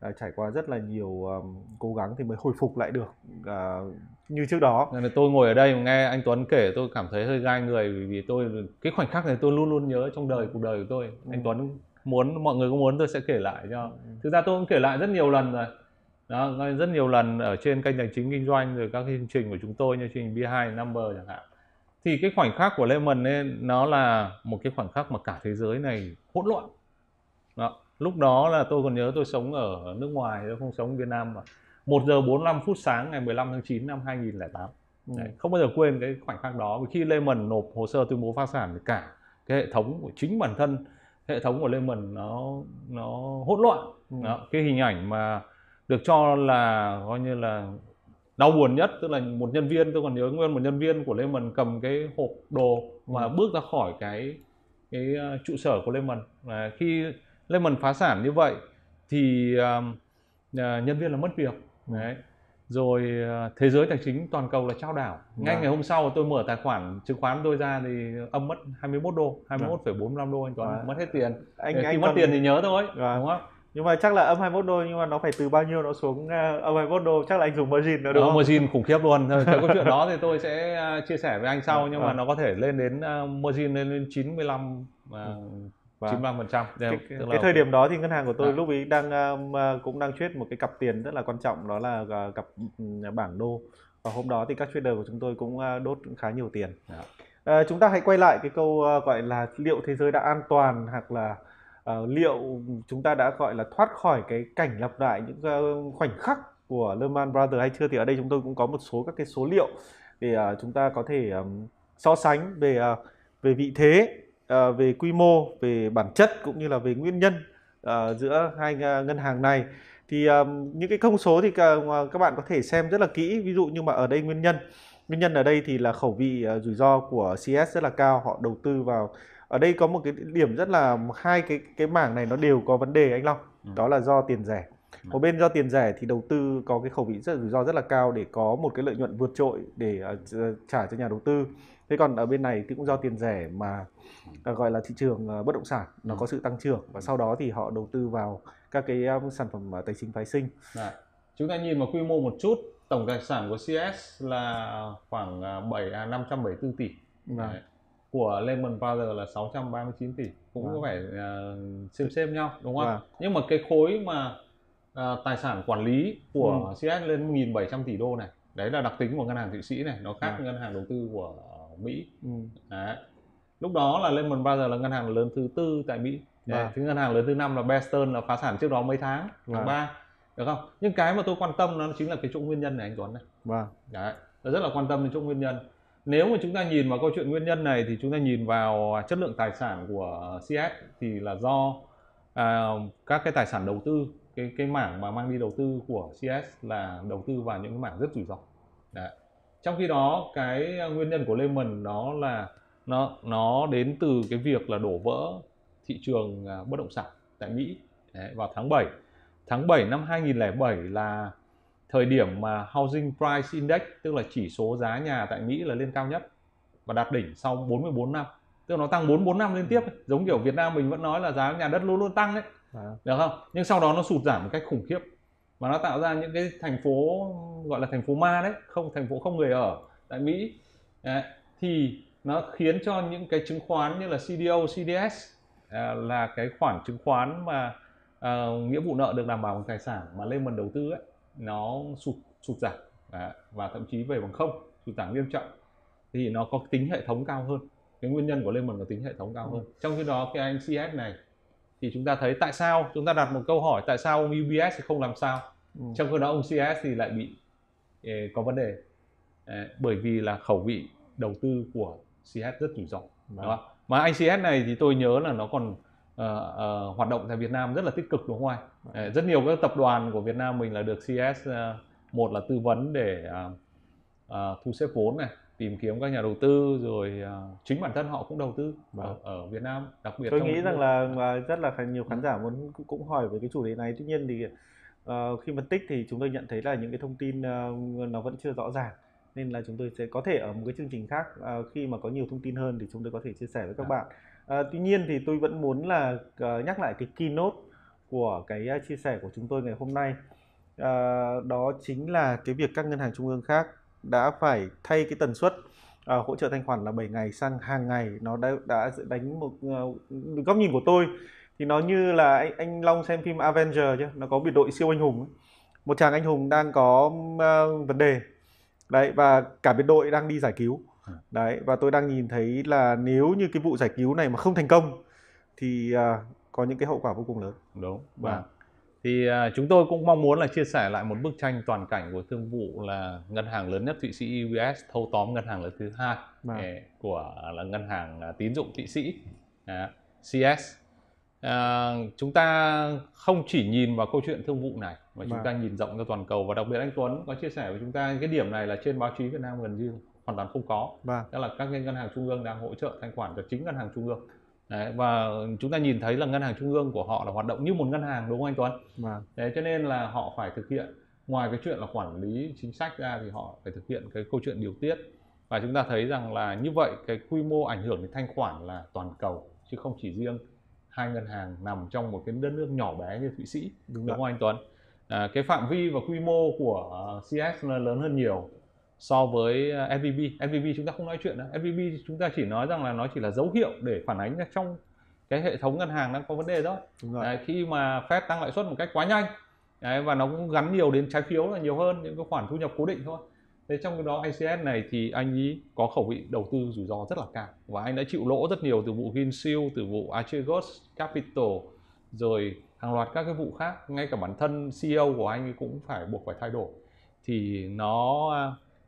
Speaker 3: uh, trải qua rất là nhiều um, cố gắng thì mới hồi phục lại được uh, như trước đó.
Speaker 1: Nên tôi ngồi ở đây nghe anh Tuấn kể tôi cảm thấy hơi gai người vì vì tôi cái khoảnh khắc này tôi luôn luôn nhớ trong đời cuộc đời của tôi. Ừ. Anh Tuấn muốn mọi người có muốn tôi sẽ kể lại cho. Ừ. Thực ra tôi cũng kể lại rất nhiều lần rồi. Đó, rất nhiều lần ở trên kênh tài chính kinh doanh rồi các cái chương trình của chúng tôi như chương trình B2 Number chẳng hạn. Thì cái khoảnh khắc của Lehman ấy, nó là một cái khoảnh khắc mà cả thế giới này hỗn loạn. Đó lúc đó là tôi còn nhớ tôi sống ở nước ngoài tôi không sống ở Việt Nam mà 1 giờ 45 phút sáng ngày 15 tháng 9 năm 2008 Ừ. Đấy, không bao giờ quên cái khoảnh khắc đó khi Lehman nộp hồ sơ tuyên bố phá sản thì cả cái hệ thống của chính bản thân hệ thống của Lehman nó nó hỗn loạn ừ. đó, cái hình ảnh mà được cho là coi như là đau buồn nhất tức là một nhân viên tôi còn nhớ nguyên một nhân viên của Lehman cầm cái hộp đồ mà ừ. bước ra khỏi cái cái ờ, trụ sở của Lehman và khi Lehman phá sản như vậy thì uh, nhân viên là mất việc đấy rồi ờ, thế giới tài chính toàn cầu là trao đảo ngay à. ngày hôm sau tôi mở tài khoản chứng khoán tôi ra thì âm mất 21 đô 21,45 đô anh Tuấn à. mất hết tiền anh, khi anh mất còn... tiền thì nhớ thôi à. đúng không
Speaker 3: nhưng mà chắc là âm 21 đô nhưng mà nó phải từ bao nhiêu nó xuống ờ, âm 21 đô chắc là anh dùng margin nữa đúng không?
Speaker 1: margin khủng khiếp luôn. Cái câu chuyện đó thì tôi sẽ chia sẻ với anh sau nhưng mà nó có thể lên đến margin lên đến 95 uh, và 95 phần trăm
Speaker 3: cái, cái, cái thời điểm đó thì ngân hàng của tôi à. lúc ấy đang uh, cũng đang trade một cái cặp tiền rất là quan trọng đó là uh, cặp uh, bảng đô và hôm đó thì các trader của chúng tôi cũng uh, đốt khá nhiều tiền à. uh, chúng ta hãy quay lại cái câu uh, gọi là liệu thế giới đã an toàn hoặc là uh, liệu chúng ta đã gọi là thoát khỏi cái cảnh lặp lại những uh, khoảnh khắc của Lehman Brothers hay chưa? Thì ở đây chúng tôi cũng có một số các cái số liệu để uh, chúng ta có thể um, so sánh về uh, về vị thế uh, về quy mô, về bản chất cũng như là về nguyên nhân uh, giữa hai ngân hàng này. Thì um, những cái thông số thì uh, các bạn có thể xem rất là kỹ. Ví dụ như mà ở đây nguyên nhân. Nguyên nhân ở đây thì là khẩu vị uh, rủi ro của CS rất là cao. Họ đầu tư vào ở đây có một cái điểm rất là hai cái cái mảng này nó đều có vấn đề anh Long ừ. đó là do tiền rẻ ừ. một bên do tiền rẻ thì đầu tư có cái khẩu vị rất rủi ro rất là cao để có một cái lợi nhuận vượt trội để uh, trả cho nhà đầu tư thế còn ở bên này thì cũng do tiền rẻ mà uh, gọi là thị trường uh, bất động sản nó ừ. có sự tăng trưởng và sau đó thì họ đầu tư vào các cái um, sản phẩm tài chính phái sinh
Speaker 1: Đấy. chúng ta nhìn vào quy mô một chút tổng tài sản của CS là khoảng 7 à, 574 tỷ Đấy. Của Lehman Brothers là 639 tỷ cũng vâng. có vẻ uh, xem xem nhau đúng không? Vâng. Nhưng mà cái khối mà uh, tài sản quản lý của ừ. CS lên 1.700 tỷ đô này đấy là đặc tính của ngân hàng thụy sĩ này nó khác vâng. ngân hàng đầu tư của Mỹ ừ. đấy. lúc đó là Lehman Brothers là ngân hàng lớn thứ tư tại Mỹ đấy. thứ ngân hàng lớn thứ năm là Bear Stearns là phá sản trước đó mấy tháng tháng ba được không nhưng cái mà tôi quan tâm nó chính là cái chỗ nguyên nhân này anh Tuấn này vâng đấy tôi rất là quan tâm đến chỗ nguyên nhân nếu mà chúng ta nhìn vào câu chuyện nguyên nhân này thì chúng ta nhìn vào chất lượng tài sản của CS thì là do à, các cái tài sản đầu tư cái cái mảng mà mang đi đầu tư của CS là đầu tư vào những cái mảng rất rủi ro. Đấy. Trong khi đó cái nguyên nhân của Lehman đó là nó nó đến từ cái việc là đổ vỡ thị trường à, bất động sản tại Mỹ. Đấy, vào tháng 7 tháng 7 năm 2007 là thời điểm mà Housing Price Index tức là chỉ số giá nhà tại Mỹ là lên cao nhất và đạt đỉnh sau 44 năm. Tức là nó tăng 44 năm liên tiếp giống kiểu Việt Nam mình vẫn nói là giá nhà đất luôn luôn tăng đấy à. được không? Nhưng sau đó nó sụt giảm một cách khủng khiếp mà nó tạo ra những cái thành phố gọi là thành phố ma đấy không thành phố không người ở tại Mỹ. Đấy, thì nó khiến cho những cái chứng khoán như là CDO, CDS à, là cái khoản chứng khoán mà à, nghĩa vụ nợ được đảm bảo bằng tài sản mà lên Lehman đầu tư ấy nó sụt sụt giảm à, và thậm chí về bằng không sụt giảm nghiêm trọng. Thì nó có tính hệ thống cao hơn cái nguyên nhân của lên Lehman có tính hệ thống cao hơn. Trong khi đó cái anh CS này thì chúng ta thấy tại sao chúng ta đặt một câu hỏi tại sao ông UBS thì không làm sao? Ừ. trong khi đó ông CS thì lại bị eh, có vấn đề. Eh, bởi vì là khẩu vị đầu tư của CS rất rủi ro đúng không? mà anh CS này thì tôi nhớ là nó còn uh, uh, hoạt động tại Việt Nam rất là tích cực đúng không anh? Uh, rất nhiều các tập đoàn của Việt Nam mình là được CS uh, một là tư vấn để uh, uh, thu xếp vốn này tìm kiếm các nhà đầu tư rồi uh, chính bản thân họ cũng đầu tư ở, vâng. ở Việt Nam đặc biệt
Speaker 3: tôi nghĩ rằng là rất là nhiều khán giả muốn cũng hỏi về cái chủ đề này tuy nhiên thì uh, khi phân tích thì chúng tôi nhận thấy là những cái thông tin uh, nó vẫn chưa rõ ràng nên là chúng tôi sẽ có thể ở một cái chương trình khác uh, khi mà có nhiều thông tin hơn thì chúng tôi có thể chia sẻ với các à. bạn À, tuy nhiên thì tôi vẫn muốn là uh, nhắc lại cái keynote của cái uh, chia sẻ của chúng tôi ngày hôm nay. À, đó chính là cái việc các ngân hàng trung ương khác đã phải thay cái tần suất À, hỗ trợ thanh khoản là 7 ngày sang hàng ngày. Nó đã, đã đánh một uh, góc nhìn của tôi thì nó như là anh, anh Long xem phim Avenger chứ nó có biệt đội siêu anh hùng một chàng anh hùng đang có uh, vấn đề. Đấy và cả biệt đội đang đi giải cứu đấy và tôi đang nhìn thấy là nếu như cái vụ giải cứu này mà không thành công thì uh, có những cái hậu quả vô cùng lớn
Speaker 1: đúng
Speaker 3: và vâng.
Speaker 1: thì à, chúng tôi cũng mong muốn là chia sẻ lại một bức tranh toàn cảnh của thương vụ là ngân hàng lớn nhất Thụy Sĩ UBS thâu tóm ngân hàng lớn thứ hai
Speaker 3: Vâng.
Speaker 1: eh, của là ngân hàng à, tín dụng Thụy Sĩ Đó, CS. À, chúng ta không chỉ nhìn vào câu chuyện thương vụ này mà chúng
Speaker 3: Vâng.
Speaker 1: ta nhìn rộng ra toàn cầu và đặc biệt anh Tuấn có chia sẻ với chúng ta cái điểm này là trên báo chí Việt Nam gần như hoàn toàn không có
Speaker 3: Vâng.
Speaker 1: tức là các ngân hàng trung ương đang hỗ trợ thanh khoản cho chính ngân hàng trung ương Đấy, và chúng ta nhìn thấy là ngân hàng trung ương của họ là hoạt động như một ngân hàng đúng không anh Tuấn?
Speaker 3: Vâng.
Speaker 1: Đấy, cho nên là họ phải thực hiện ngoài cái chuyện là quản lý chính sách ra thì họ phải thực hiện cái câu chuyện điều tiết và chúng ta thấy rằng là như vậy cái quy mô ảnh hưởng đến thanh khoản là toàn cầu chứ không chỉ riêng hai ngân hàng nằm trong một cái đất nước nhỏ bé như Thụy Sĩ
Speaker 3: Đúng
Speaker 1: đúng không anh Tuấn? À, cái phạm vi và quy mô của ờ, CS là lớn hơn nhiều so với ờ, SVB. SVB chúng ta không nói chuyện nữa. SVB chúng ta chỉ nói rằng là nó chỉ là dấu hiệu để phản ánh ra trong cái hệ thống ngân hàng đang có vấn đề đó.
Speaker 3: Đúng rồi.
Speaker 1: Đấy, khi mà Fed tăng lãi suất một cách quá nhanh đấy, và nó cũng gắn nhiều đến trái phiếu là nhiều hơn những cái khoản thu nhập cố định thôi. Thế trong cái đó ICS này thì anh ấy có khẩu vị đầu tư rủi ro rất là cao và anh đã chịu lỗ rất nhiều từ vụ Vinsil, từ vụ Archegos Capital rồi hàng loạt các cái vụ khác ngay cả bản thân CEO của anh ấy cũng phải buộc phải thay đổi thì nó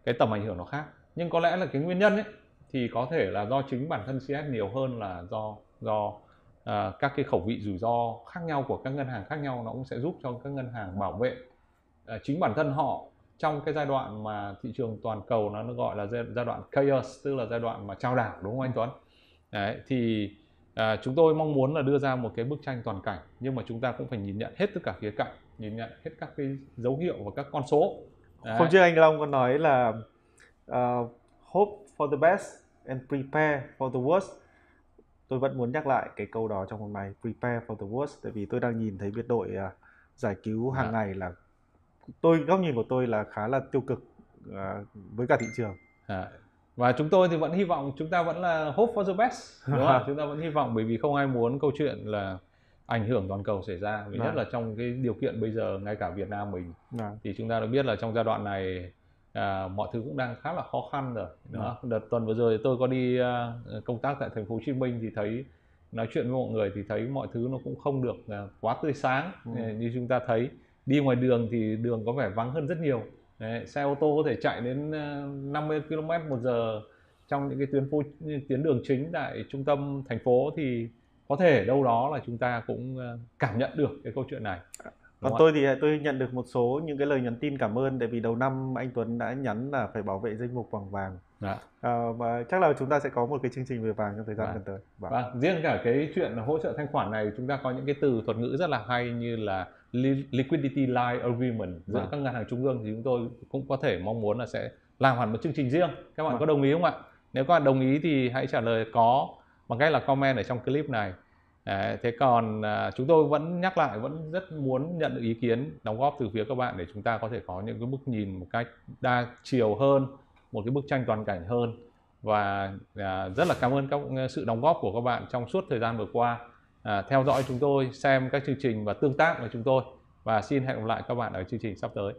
Speaker 1: cái tầm ảnh hưởng nó khác. Nhưng có lẽ là cái nguyên nhân ấy thì có thể là do chính bản thân CS nhiều hơn là do do uh, các cái khẩu vị rủi ro khác nhau của các ngân hàng khác nhau nó cũng sẽ giúp cho các ngân hàng bảo vệ uh, chính bản thân họ trong cái giai đoạn mà thị trường toàn cầu nó, nó gọi là giai, giai đoạn chaos tức là giai đoạn mà trao đảo đúng không anh Tuấn? Đấy, thì à, chúng tôi mong muốn là đưa ra một cái bức tranh toàn cảnh nhưng mà chúng ta cũng phải nhìn nhận hết tất cả khía cạnh nhìn nhận hết các cái dấu hiệu và các con số. Đấy.
Speaker 3: Hôm trước anh Long có nói là uh, hope for the best and prepare for the worst. Tôi vẫn muốn nhắc lại cái câu đó trong hôm nay, prepare for the worst tại vì tôi đang nhìn thấy biệt đội uh, giải cứu hàng
Speaker 1: Dạ.
Speaker 3: ngày là tôi góc nhìn của tôi là khá là tiêu cực uh, với cả thị trường.
Speaker 1: À, và chúng tôi thì vẫn hy vọng chúng ta vẫn là hope for the best đúng không? chúng ta vẫn hy vọng bởi vì không ai muốn câu chuyện là ảnh hưởng toàn cầu xảy ra vì nhất
Speaker 3: Vâng.
Speaker 1: là trong cái điều kiện bây giờ ngay cả Việt Nam mình
Speaker 3: Vâng.
Speaker 1: thì chúng ta đã biết là trong giai đoạn này à, mọi thứ cũng đang khá là khó khăn rồi đó. đợt tuần vừa rồi tôi có đi à, công tác tại thành phố Hồ Chí Minh thì thấy nói chuyện với mọi người thì thấy mọi thứ nó cũng không được à, quá tươi sáng
Speaker 3: Ừ.
Speaker 1: như chúng ta thấy đi ngoài đường thì đường có vẻ vắng hơn rất nhiều Đấy, xe ô tô có thể chạy đến à, 50 km một giờ trong những cái tuyến phố tuyến đường chính tại trung tâm thành phố thì có thể đâu đó là chúng ta cũng à, cảm nhận được cái câu chuyện này
Speaker 3: Còn
Speaker 1: Đúng
Speaker 3: tôi thì tôi nhận được một số những cái lời nhắn tin cảm ơn tại vì đầu năm anh Tuấn đã nhắn là phải bảo vệ danh mục bằng vàng.
Speaker 1: Dạ.
Speaker 3: À, và chắc là chúng ta sẽ có một cái chương trình về vàng trong thời gian
Speaker 1: Vâng.
Speaker 3: gần tới. Vâng.
Speaker 1: Vâng, riêng cả cái chuyện hỗ trợ thanh khoản này chúng ta có những cái từ thuật ngữ rất là hay như là li- liquidity line agreement giữa
Speaker 3: Vâng.
Speaker 1: các ngân hàng trung ương thì chúng tôi cũng có thể mong muốn là sẽ làm hẳn một chương trình riêng. Các bạn
Speaker 3: Vâng.
Speaker 1: có đồng ý không ạ? Nếu các bạn đồng ý thì hãy trả lời có bằng cách là comment ở trong clip này. Đấy, thế còn à, chúng tôi vẫn nhắc lại vẫn rất muốn nhận được ý kiến đóng góp từ phía các bạn để chúng ta có thể có những cái bức nhìn một cách đa chiều hơn, một cái bức tranh toàn cảnh hơn. Và à, rất là cảm ơn các à, sự đóng góp của các bạn trong suốt thời gian vừa qua. À, theo dõi chúng tôi xem các chương trình và tương tác với chúng tôi. Và xin hẹn gặp lại các bạn ở chương trình sắp tới.